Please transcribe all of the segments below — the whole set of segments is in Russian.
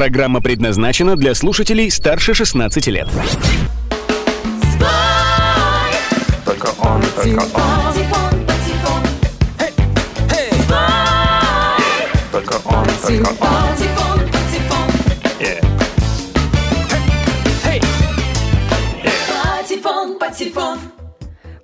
Программа предназначена для слушателей старше 16 лет. Только он, только он,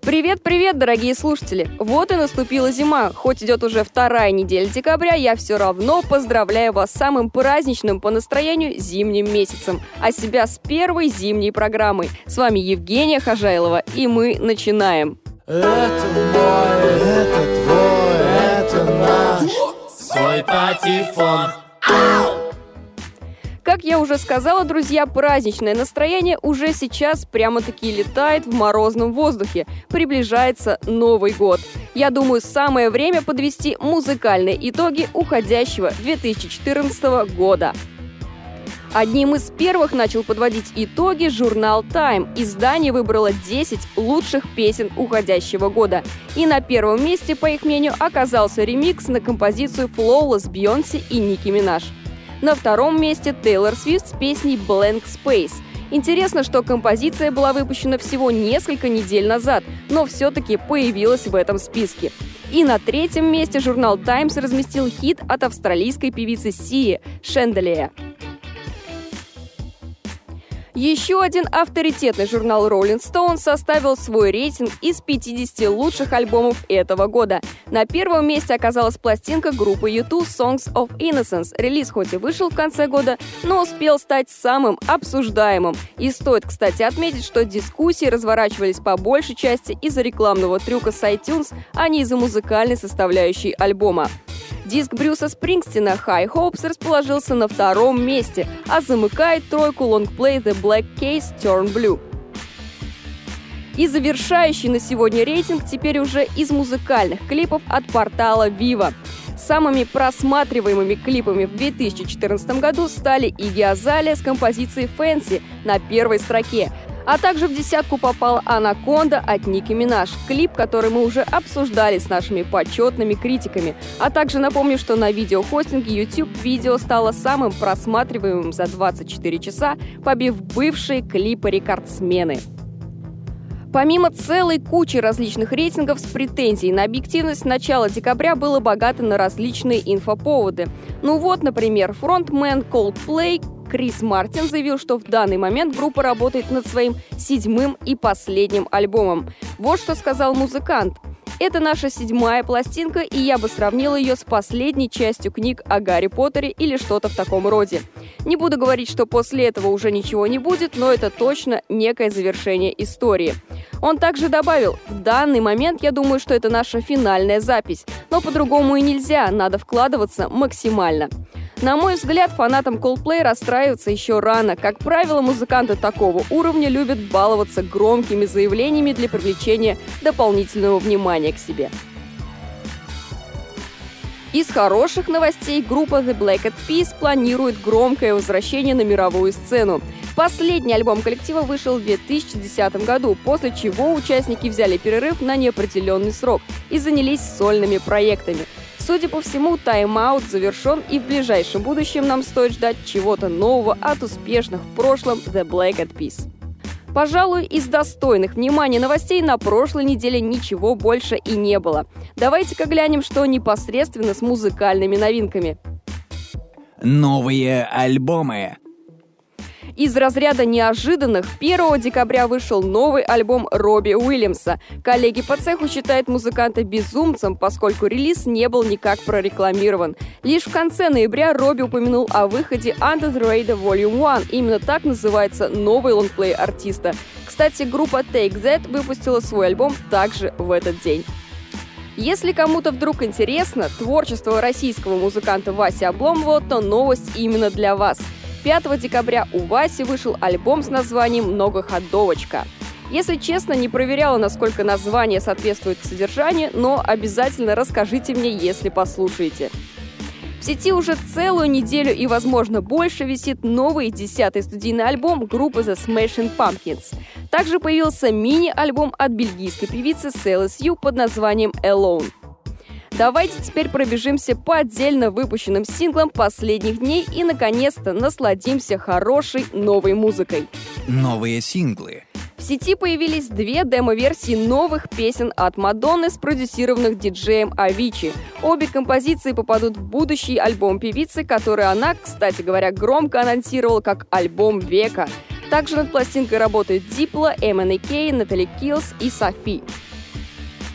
Привет-привет, дорогие слушатели! Вот и наступила зима. Хоть идет уже вторая неделя декабря, я все равно поздравляю вас с самым праздничным по настроению зимним месяцем, а себя с первой зимней программой. С вами Евгения Хожайлова, и мы начинаем. Это мой, это твой, это наш Свой патефон Как я уже сказала, друзья, праздничное настроение уже сейчас прямо-таки летает в морозном воздухе. Приближается Новый год. Я думаю, самое время подвести музыкальные итоги уходящего 2014 года. Одним из первых начал подводить итоги журнал Time. Издание выбрало 10 лучших песен уходящего года. И на первом месте, по их мнению, оказался ремикс на композицию Flawless Бейонсе и Ники Минаж. На втором месте Тейлор Свифт с песней Blank Space. Интересно, что композиция была выпущена всего несколько недель назад, но все-таки появилась в этом списке. И на третьем месте журнал Times разместил хит от австралийской певицы Сии «Шенделия». Еще один авторитетный журнал Rolling Stone составил свой рейтинг из 50 лучших альбомов этого года. На первом месте оказалась пластинка группы U2 Songs of Innocence. Релиз хоть и вышел в конце года, но успел стать самым обсуждаемым. И стоит, кстати, отметить, что дискуссии разворачивались по большей части из-за рекламного трюка с iTunes, а не из-за музыкальной составляющей альбома. Диск Брюса Спрингстина High Hopes расположился на втором месте, а замыкает тройку лонгплей The Black Case Turn Blue. И завершающий на сегодня рейтинг теперь уже из музыкальных клипов от портала Viva. Самыми просматриваемыми клипами в 2014 году стали Игги Азалия с композицией «Фэнси» на первой строке, а также в десятку попал «Анаконда» от Ники Минаж, клип, который мы уже обсуждали с нашими почетными критиками. А также напомню, что на видеохостинге YouTube видео стало самым просматриваемым за 24 часа, побив бывшие клипы-рекордсмены. Помимо целой кучи различных рейтингов с претензией на объективность, начало декабря было богато на различные инфоповоды. Ну вот, например, фронтмен Coldplay Крис Мартин заявил, что в данный момент группа работает над своим седьмым и последним альбомом. Вот что сказал музыкант. Это наша седьмая пластинка, и я бы сравнила ее с последней частью книг о Гарри Поттере или что-то в таком роде. Не буду говорить, что после этого уже ничего не будет, но это точно некое завершение истории. Он также добавил, в данный момент я думаю, что это наша финальная запись, но по-другому и нельзя, надо вкладываться максимально. На мой взгляд, фанатам Coldplay расстраиваться еще рано. Как правило, музыканты такого уровня любят баловаться громкими заявлениями для привлечения дополнительного внимания к себе. Из хороших новостей группа The Black Eyed Peas планирует громкое возвращение на мировую сцену. Последний альбом коллектива вышел в 2010 году, после чего участники взяли перерыв на неопределенный срок и занялись сольными проектами. Судя по всему, тайм-аут завершен, и в ближайшем будущем нам стоит ждать чего-то нового от успешных в прошлом The Black Eyed Peas. Пожалуй, из достойных внимания новостей на прошлой неделе ничего больше и не было. Давайте-ка глянем, что непосредственно с музыкальными новинками. Новые альбомы. Из разряда неожиданных 1 декабря вышел новый альбом Робби Уильямса. Коллеги по цеху считают музыканта безумцем, поскольку релиз не был никак прорекламирован. Лишь в конце ноября Робби упомянул о выходе Under the Radar Volume 1. Именно так называется новый лонгплей артиста. Кстати, группа Take That выпустила свой альбом также в этот день. Если кому-то вдруг интересно творчество российского музыканта Васи Обломова, то новость именно для вас – 5 декабря у Васи вышел альбом с названием «Многоходовочка». Если честно, не проверяла, насколько название соответствует содержанию, но обязательно расскажите мне, если послушаете. В сети уже целую неделю и, возможно, больше висит новый десятый студийный альбом группы The Smashing Pumpkins. Также появился мини-альбом от бельгийской певицы Celeste Ю под названием Alone. Давайте теперь пробежимся по отдельно выпущенным синглам последних дней и, наконец-то, насладимся хорошей новой музыкой. Новые синглы. В сети появились две демо-версии новых песен от Мадонны, спродюсированных диджеем Авичи. Обе композиции попадут в будущий альбом певицы, который она, кстати говоря, громко анонсировала как альбом века. Также над пластинкой работают Дипла, MNK, Натали Киллс и Софи.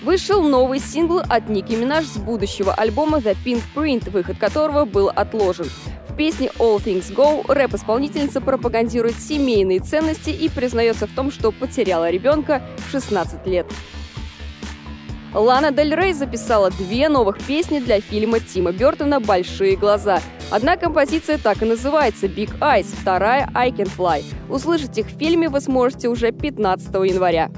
Вышел новый сингл от Ники Минаж с будущего альбома The Pink Print, выход которого был отложен. В песне All Things Go рэп-исполнительница пропагандирует семейные ценности и признается в том, что потеряла ребенка в 16 лет. Лана Дель Рей записала две новых песни для фильма Тима Бертона «Большие глаза». Одна композиция так и называется «Big Eyes», вторая «I Can Fly». Услышать их в фильме вы сможете уже 15 января.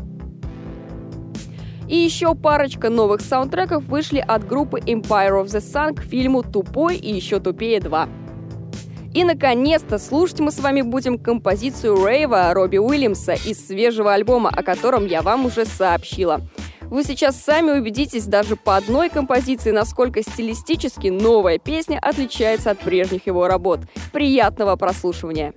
И еще парочка новых саундтреков вышли от группы Empire of the Sun к фильму «Тупой и еще тупее 2». И, наконец-то, слушать мы с вами будем композицию Рейва Робби Уильямса из свежего альбома, о котором я вам уже сообщила. Вы сейчас сами убедитесь даже по одной композиции, насколько стилистически новая песня отличается от прежних его работ. Приятного прослушивания!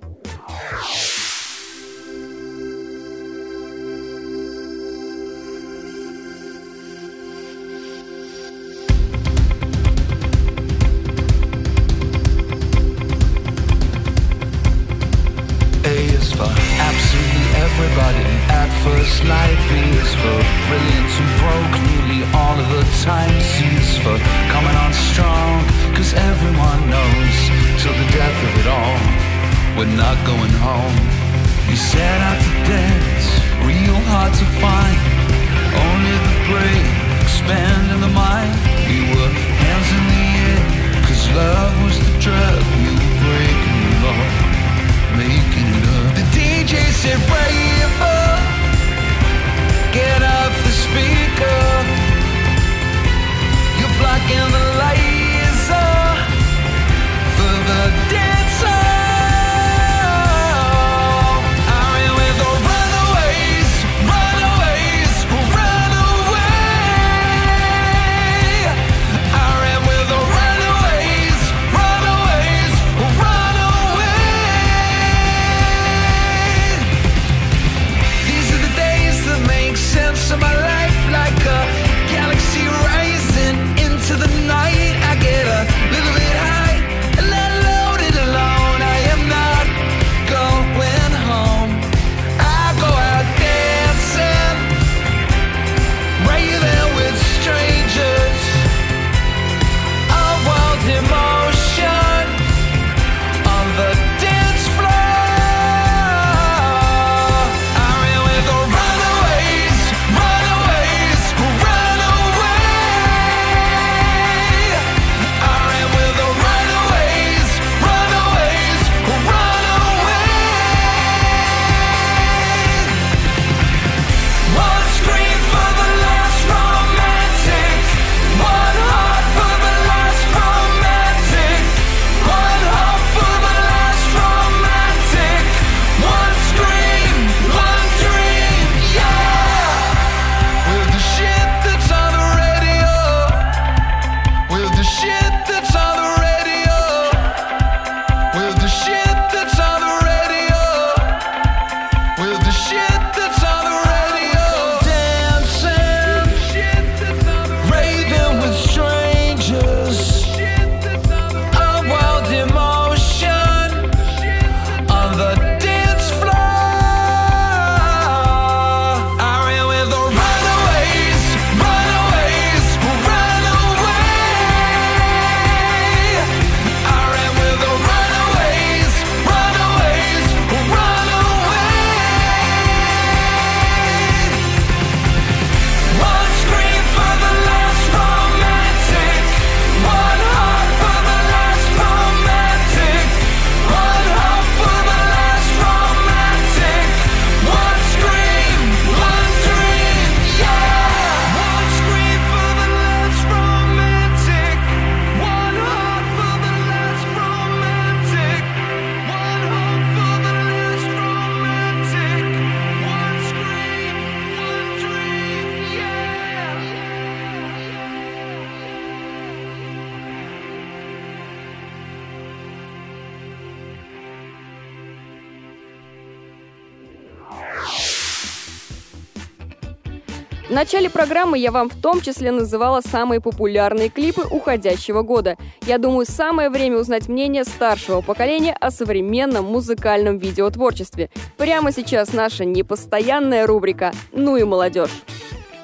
Начале программы я вам в том числе называла самые популярные клипы уходящего года. Я думаю, самое время узнать мнение старшего поколения о современном музыкальном видеотворчестве. Прямо сейчас наша непостоянная рубрика «Ну и молодежь».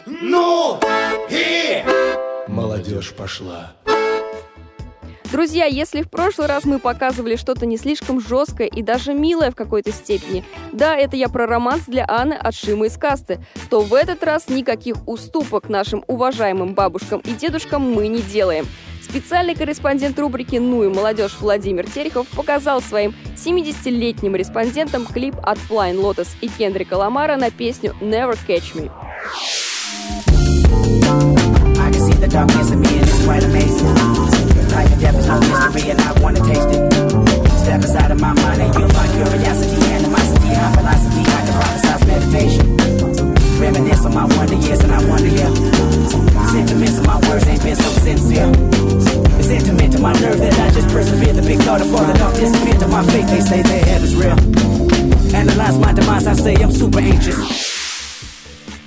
Ну и молодежь пошла. Друзья, если в прошлый раз мы показывали что-то не слишком жесткое и даже милое в какой-то степени, да, это я про романс для Анны от Шимы из касты, то в этот раз никаких уступок нашим уважаемым бабушкам и дедушкам мы не делаем. Специальный корреспондент рубрики «Ну и молодежь» Владимир Терехов показал своим 70-летним респондентам клип от Flying Lotus и Кендрика Ламара на песню «Never Catch Me». The darkness in me and quite amazing. And death is no mystery and I wanna taste it. Step inside of my mind and you'll find curiosity, animosity, high philosophy. I can prophesize meditation. Reminisce on my wonder years and I wonder, yeah. Sentiments of my words ain't been so sincere. It's intimate to my nerve that I just persevere. The big thought of all the dark disappear to my faith. They say their heaven's real. Analyze my demise, I say I'm super anxious.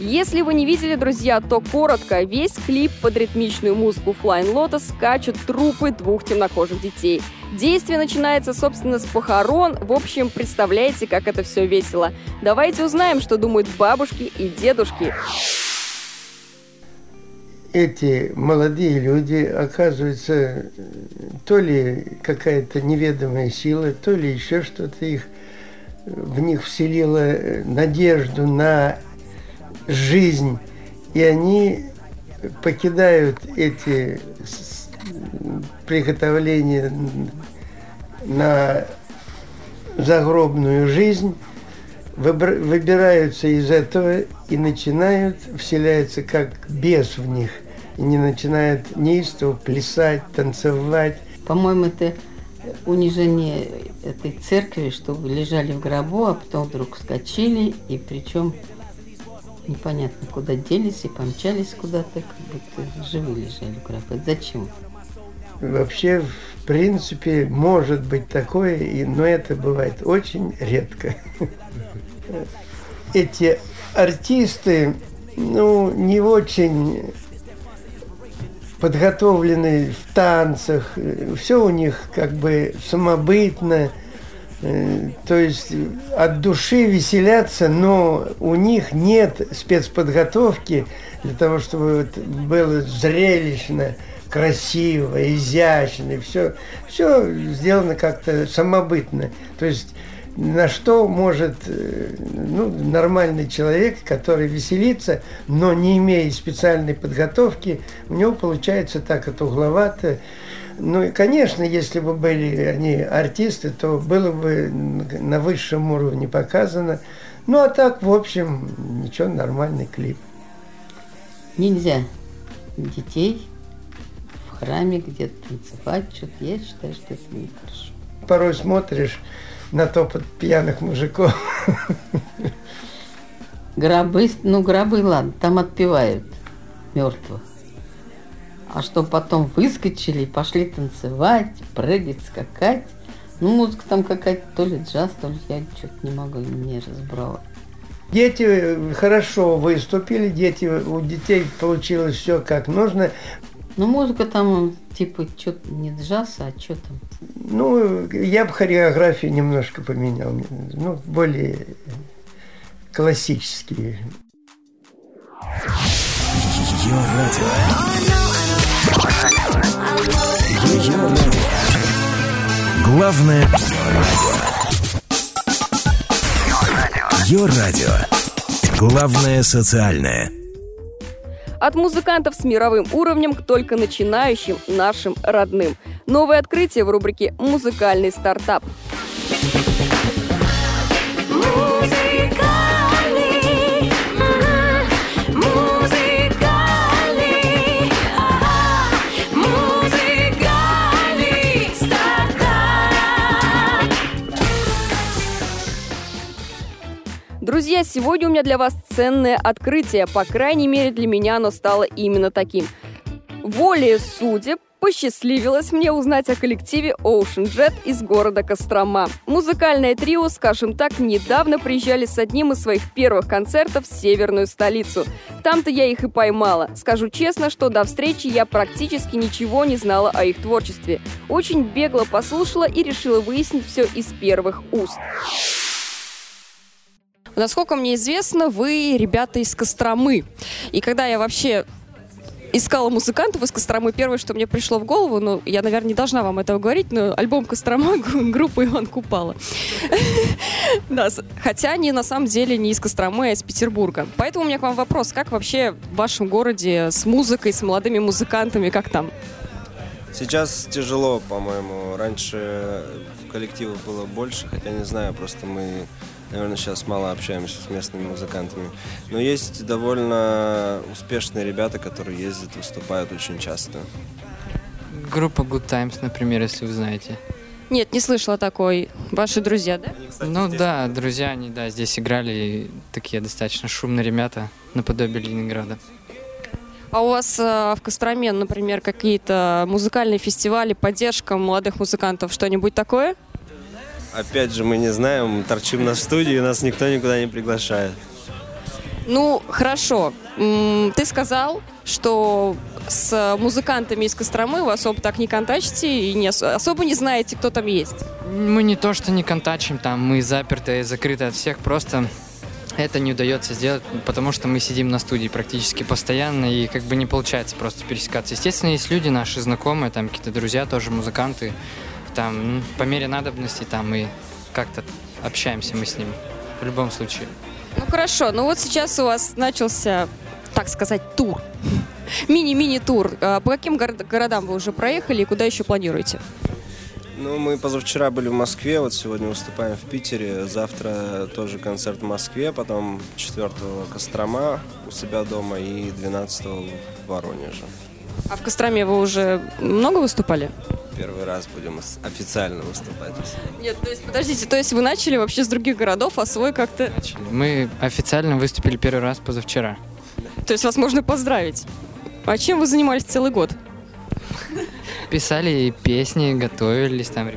Если вы не видели, друзья, то коротко. Весь клип под ритмичную музыку Flying Lotus скачут трупы двух темнокожих детей. Действие начинается, собственно, с похорон. В общем, представляете, как это все весело. Давайте узнаем, что думают бабушки и дедушки. эти молодые люди, оказывается, то ли какая-то неведомая сила, то ли еще что-то их в них вселило надежду на жизнь, и они покидают эти приготовления на загробную жизнь, выбираются из этого и начинают, вселяются как бес в них. И не начинают неистово плясать, танцевать. По-моему, это унижение этой церкви, что лежали в гробу, а потом вдруг вскочили, и причем непонятно куда делись и помчались куда-то, как будто живые лежали. Это зачем? Вообще, в принципе, может быть такое, но это бывает очень редко. Эти артисты, ну, не очень подготовлены в танцах, все у них как бы самобытно, то есть от души веселятся, но у них нет спецподготовки для того, чтобы вот было зрелищно, красиво, изящно, все, все сделано как-то самобытно. То есть на что может э, ну, нормальный человек, который веселится, но не имея специальной подготовки, у него получается так это угловато. Ну и, конечно, если бы были они артисты, то было бы на высшем уровне показано. Ну а так, в общем, ничего, нормальный клип. Нельзя детей в храме где-то танцевать, что-то. Я считаю, что это нехорошо. Порой смотришь на топот пьяных мужиков. Гробы, ну гробы, ладно, там отпевают мертвых. А что потом выскочили и пошли танцевать, прыгать, скакать. Ну, музыка там какая-то, то ли джаз, то ли я что-то не могу, не разбрала. Дети хорошо выступили, дети, у детей получилось все как нужно. Ну, музыка там, типа, что-то не джаз, а что там? Ну, я бы хореографию немножко поменял, ну, более классические. Главное Йо-радио. Главное социальное. От музыкантов с мировым уровнем к только начинающим нашим родным. Новое открытие в рубрике «Музыкальный стартап». Друзья, сегодня у меня для вас ценное открытие. По крайней мере, для меня оно стало именно таким. Волей судеб Посчастливилось мне узнать о коллективе Ocean Jet из города Кострома. Музыкальное трио, скажем так, недавно приезжали с одним из своих первых концертов в северную столицу. Там-то я их и поймала. Скажу честно, что до встречи я практически ничего не знала о их творчестве. Очень бегло послушала и решила выяснить все из первых уст. Насколько мне известно, вы ребята из Костромы. И когда я вообще искала музыкантов из Костромы, первое, что мне пришло в голову, ну, я, наверное, не должна вам этого говорить, но альбом Кострома группы Иван Купала. Да, хотя они на самом деле не из Костромы, а из Петербурга. Поэтому у меня к вам вопрос, как вообще в вашем городе с музыкой, с молодыми музыкантами, как там? Сейчас тяжело, по-моему. Раньше коллективов было больше, хотя не знаю, просто мы, наверное, сейчас мало общаемся с местными музыкантами. Но есть довольно успешные ребята, которые ездят, выступают очень часто. Группа Good Times, например, если вы знаете. Нет, не слышала такой. Ваши друзья, да? ну да, друзья, они, да, здесь играли, и такие достаточно шумные ребята, наподобие Ленинграда. А у вас э, в Костроме, например, какие-то музыкальные фестивали, поддержка молодых музыкантов, что-нибудь такое? Опять же, мы не знаем, торчим на студии, нас никто никуда не приглашает. Ну, хорошо. Ты сказал, что с музыкантами из Костромы вы особо так не контачите и не ос- особо не знаете, кто там есть. Мы не то, что не контачим там, мы заперты и закрыты от всех, просто это не удается сделать, потому что мы сидим на студии практически постоянно, и как бы не получается просто пересекаться. Естественно, есть люди наши знакомые, там какие-то друзья тоже, музыканты, там м, по мере надобности там и как-то общаемся мы с ними. В любом случае. Ну хорошо, ну вот сейчас у вас начался, так сказать, тур. Мини-мини-тур. А По каким горо- городам вы уже проехали и куда еще планируете? Ну, мы позавчера были в Москве, вот сегодня выступаем в Питере. Завтра тоже концерт в Москве, потом 4 Кострома у себя дома и 12 в Воронеже. А в Костроме вы уже много выступали? Первый раз будем официально выступать. Нет, то есть, подождите, то есть вы начали вообще с других городов, а свой как-то... Мы официально выступили первый раз позавчера. То есть вас можно поздравить. А чем вы занимались целый год? Писали песни, готовились там.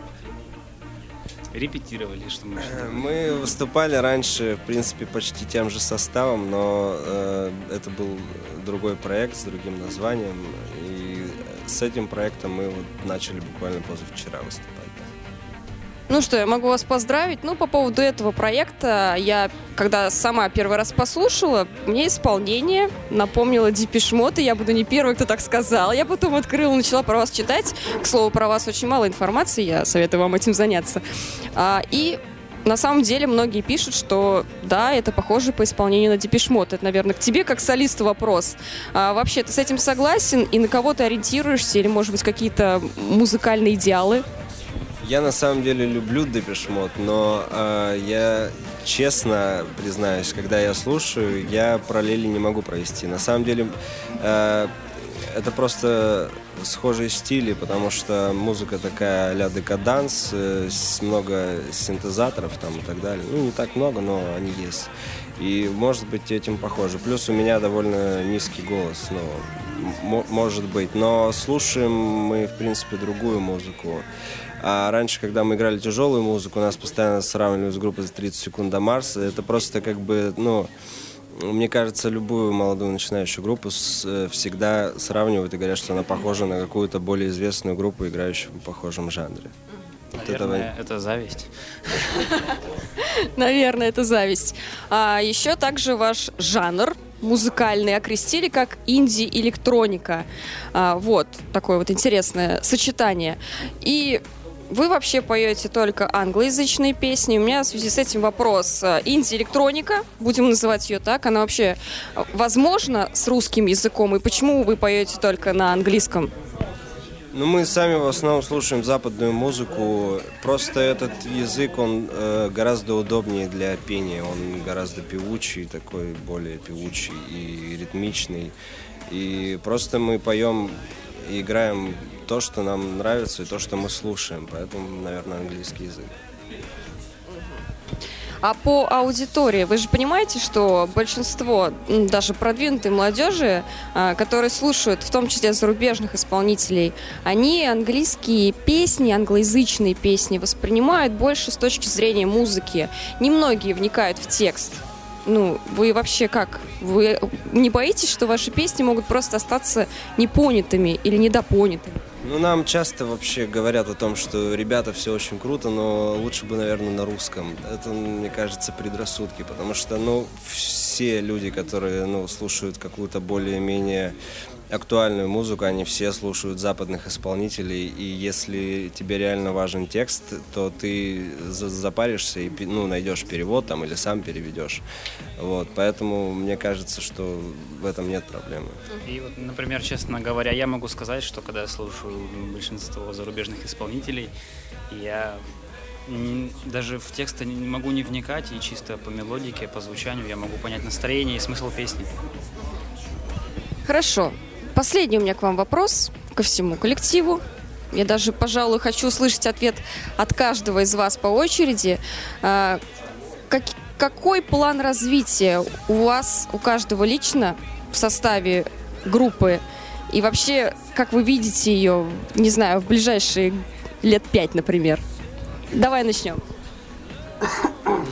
Репетировали, что мы Э, Мы выступали раньше, в принципе, почти тем же составом, но э, это был другой проект с другим названием. И с этим проектом мы вот начали буквально позавчера выступать. Ну что, я могу вас поздравить. Ну, по поводу этого проекта, я, когда сама первый раз послушала, мне исполнение напомнило Дипишмот, и я буду не первой, кто так сказал. Я потом открыла, начала про вас читать. К слову, про вас очень мало информации, я советую вам этим заняться. А, и на самом деле многие пишут, что да, это похоже по исполнению на Депешмот. Это, наверное, к тебе как солисту вопрос. А, вообще, ты с этим согласен? И на кого ты ориентируешься? Или, может быть, какие-то музыкальные идеалы? Я на самом деле люблю Депешмот, но э, я честно признаюсь, когда я слушаю, я параллели не могу провести. На самом деле э, это просто схожие стили, потому что музыка такая а-ля декаданс, э, много синтезаторов там и так далее. Ну, не так много, но они есть. И, может быть, этим похоже. Плюс у меня довольно низкий голос, м- может быть. Но слушаем мы, в принципе, другую музыку. А раньше, когда мы играли тяжелую музыку, нас постоянно сравнивали с группой за 30 секунд до Марса. Это просто как бы, ну, мне кажется, любую молодую начинающую группу с- э, всегда сравнивают и говорят, что она похожа на какую-то более известную группу, играющую в похожем жанре. Вот Наверное, это зависть. Наверное, это зависть. А еще также ваш жанр музыкальный окрестили как инди-электроника. А, вот, такое вот интересное сочетание. И вы вообще поете только англоязычные песни. У меня в связи с этим вопрос. А, Инди-электроника, будем называть ее так, она вообще а, возможно с русским языком? И почему вы поете только на английском? Ну, мы сами в основном слушаем западную музыку. Просто этот язык, он э, гораздо удобнее для пения. Он гораздо певучий, такой более певучий и ритмичный. И просто мы поем и играем то, что нам нравится, и то, что мы слушаем. Поэтому, наверное, английский язык. А по аудитории, вы же понимаете, что большинство даже продвинутой молодежи, а, которые слушают, в том числе зарубежных исполнителей, они английские песни, англоязычные песни воспринимают больше с точки зрения музыки. Немногие вникают в текст. Ну, вы вообще как? Вы не боитесь, что ваши песни могут просто остаться непонятыми или недопонятыми? Ну, нам часто вообще говорят о том, что ребята все очень круто, но лучше бы, наверное, на русском. Это, мне кажется, предрассудки, потому что, ну, все люди, которые, ну, слушают какую-то более-менее актуальную музыку, они все слушают западных исполнителей, и если тебе реально важен текст, то ты за- запаришься и ну, найдешь перевод там или сам переведешь. Вот, поэтому мне кажется, что в этом нет проблемы. И вот, например, честно говоря, я могу сказать, что когда я слушаю большинство зарубежных исполнителей, я даже в тексты не могу не вникать, и чисто по мелодике, по звучанию я могу понять настроение и смысл песни. Хорошо. Последний у меня к вам вопрос, ко всему коллективу. Я даже, пожалуй, хочу услышать ответ от каждого из вас по очереди. А, как- какой план развития у вас, у каждого лично в составе группы? И вообще, как вы видите ее, не знаю, в ближайшие лет пять, например? Давай начнем.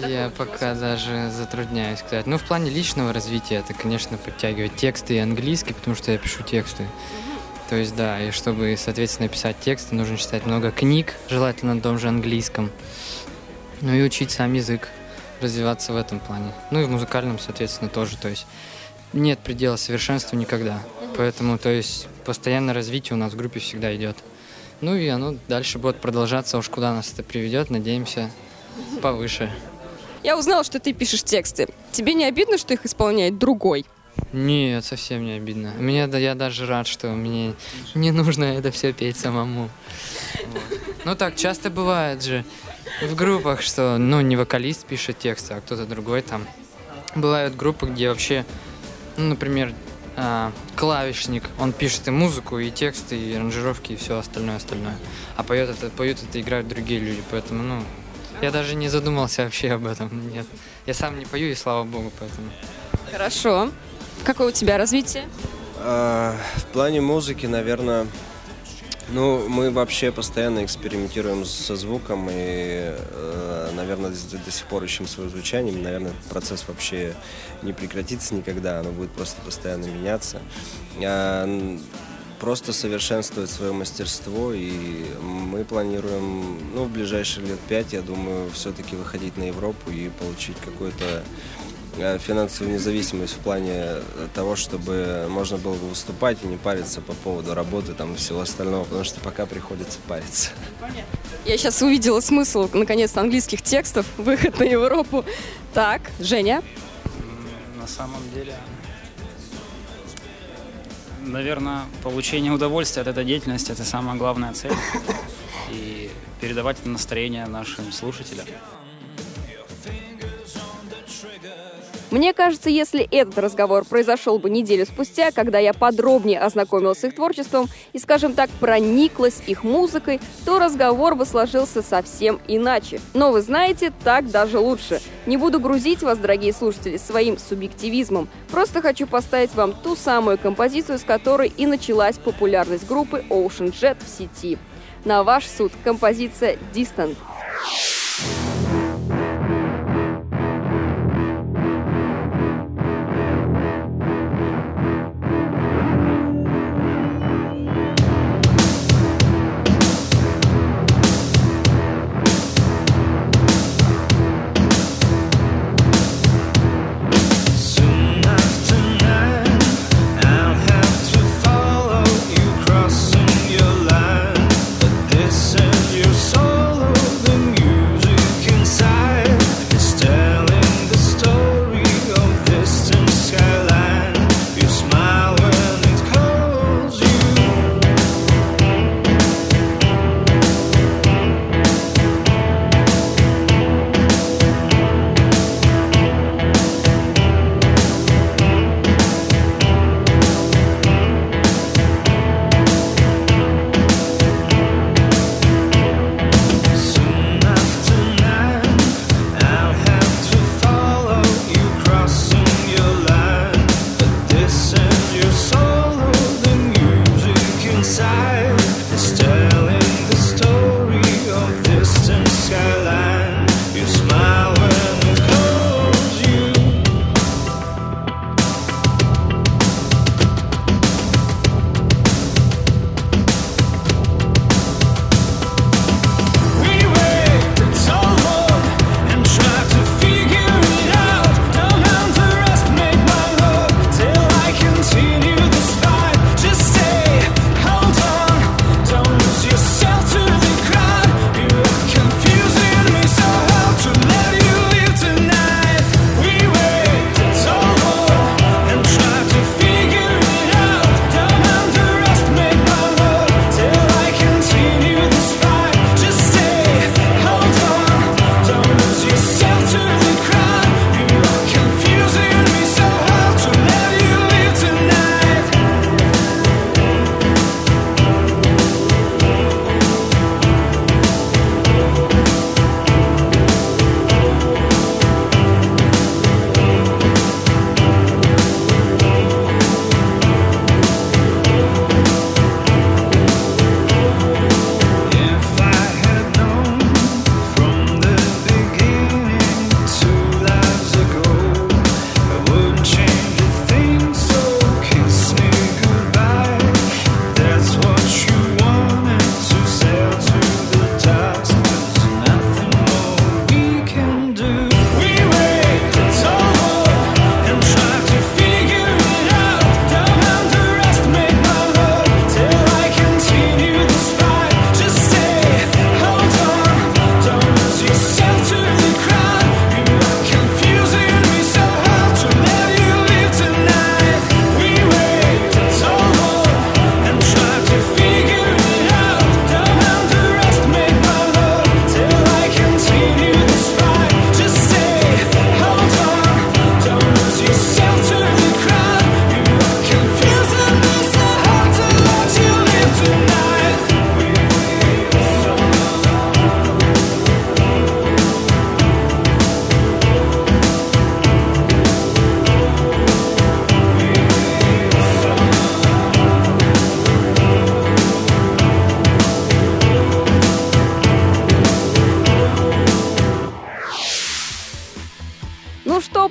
Я пока даже затрудняюсь сказать. Ну, в плане личного развития это, конечно, подтягивать тексты и английский, потому что я пишу тексты. То есть, да, и чтобы, соответственно, писать тексты, нужно читать много книг, желательно на том же английском. Ну и учить сам язык, развиваться в этом плане. Ну и в музыкальном, соответственно, тоже. То есть нет предела совершенству никогда. Поэтому, то есть, постоянное развитие у нас в группе всегда идет. Ну и оно дальше будет продолжаться, уж куда нас это приведет, надеемся, повыше. Я узнала, что ты пишешь тексты. Тебе не обидно, что их исполняет другой? Нет, совсем не обидно. Мне да, я даже рад, что мне не нужно это все петь самому. Вот. Ну так часто бывает же в группах, что ну не вокалист пишет тексты, а кто-то другой там. Бывают группы, где вообще, ну, например, а, клавишник, он пишет и музыку, и тексты, и аранжировки, и все остальное остальное. А поет это, поют это играют другие люди, поэтому, ну, я даже не задумался вообще об этом, нет. Я сам не пою, и слава богу, поэтому. Хорошо. Какое у тебя развитие? А, в плане музыки, наверное, ну, мы вообще постоянно экспериментируем со звуком и, э, наверное, до, до сих пор ищем свое звучание. Наверное, этот процесс вообще не прекратится никогда, оно будет просто постоянно меняться. Просто совершенствовать свое мастерство, и мы планируем, ну, в ближайшие лет пять, я думаю, все-таки выходить на Европу и получить какой-то э, финансовую независимость в плане э, того, чтобы можно было бы выступать и не париться по поводу работы там и всего остального, потому что пока приходится париться. Я сейчас увидела смысл, наконец-то, английских текстов, выход на Европу. Так, Женя? На самом деле, наверное, получение удовольствия от этой деятельности – это самая главная цель. И передавать это настроение нашим слушателям. Мне кажется, если этот разговор произошел бы неделю спустя, когда я подробнее ознакомилась с их творчеством и, скажем так, прониклась их музыкой, то разговор бы сложился совсем иначе. Но вы знаете, так даже лучше. Не буду грузить вас, дорогие слушатели, своим субъективизмом. Просто хочу поставить вам ту самую композицию, с которой и началась популярность группы Ocean Jet в сети. На ваш суд композиция Distant.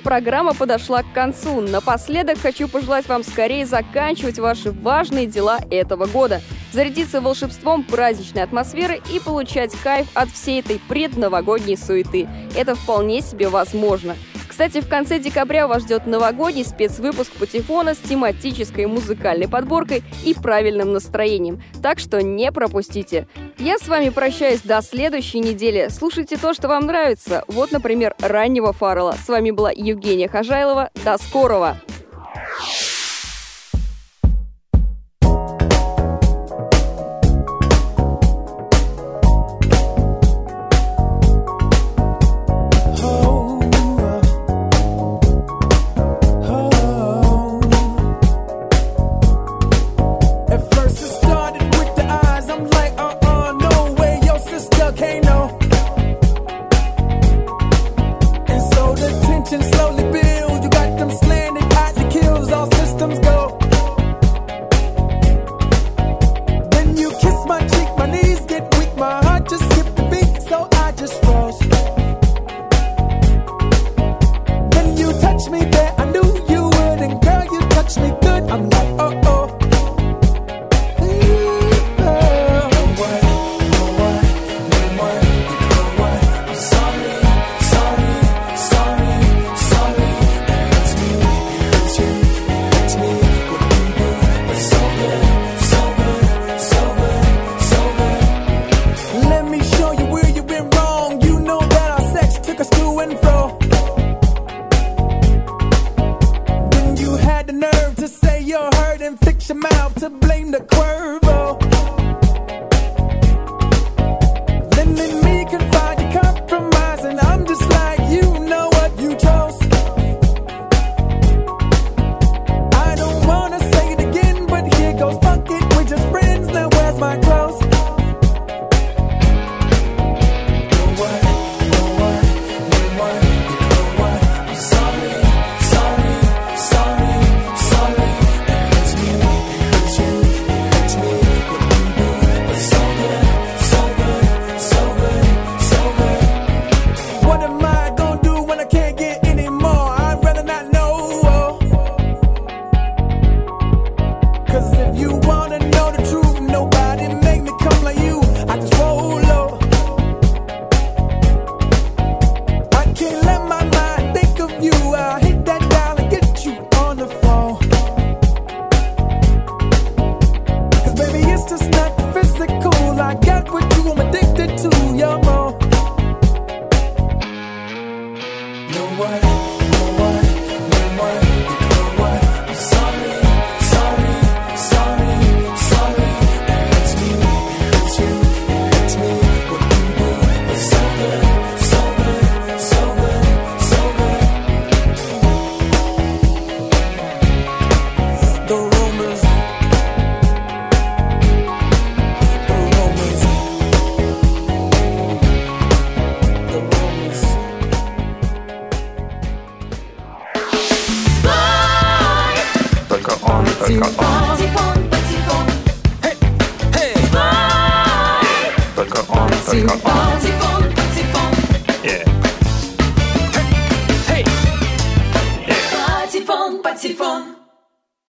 программа подошла к концу. Напоследок хочу пожелать вам скорее заканчивать ваши важные дела этого года, зарядиться волшебством праздничной атмосферы и получать кайф от всей этой предновогодней суеты. Это вполне себе возможно. Кстати, в конце декабря вас ждет новогодний спецвыпуск «Патефона» с тематической музыкальной подборкой и правильным настроением, так что не пропустите. Я с вами прощаюсь до следующей недели. Слушайте то, что вам нравится. Вот, например, «Раннего Фаррелла». С вами была Евгения Хожайлова. До скорого! servo.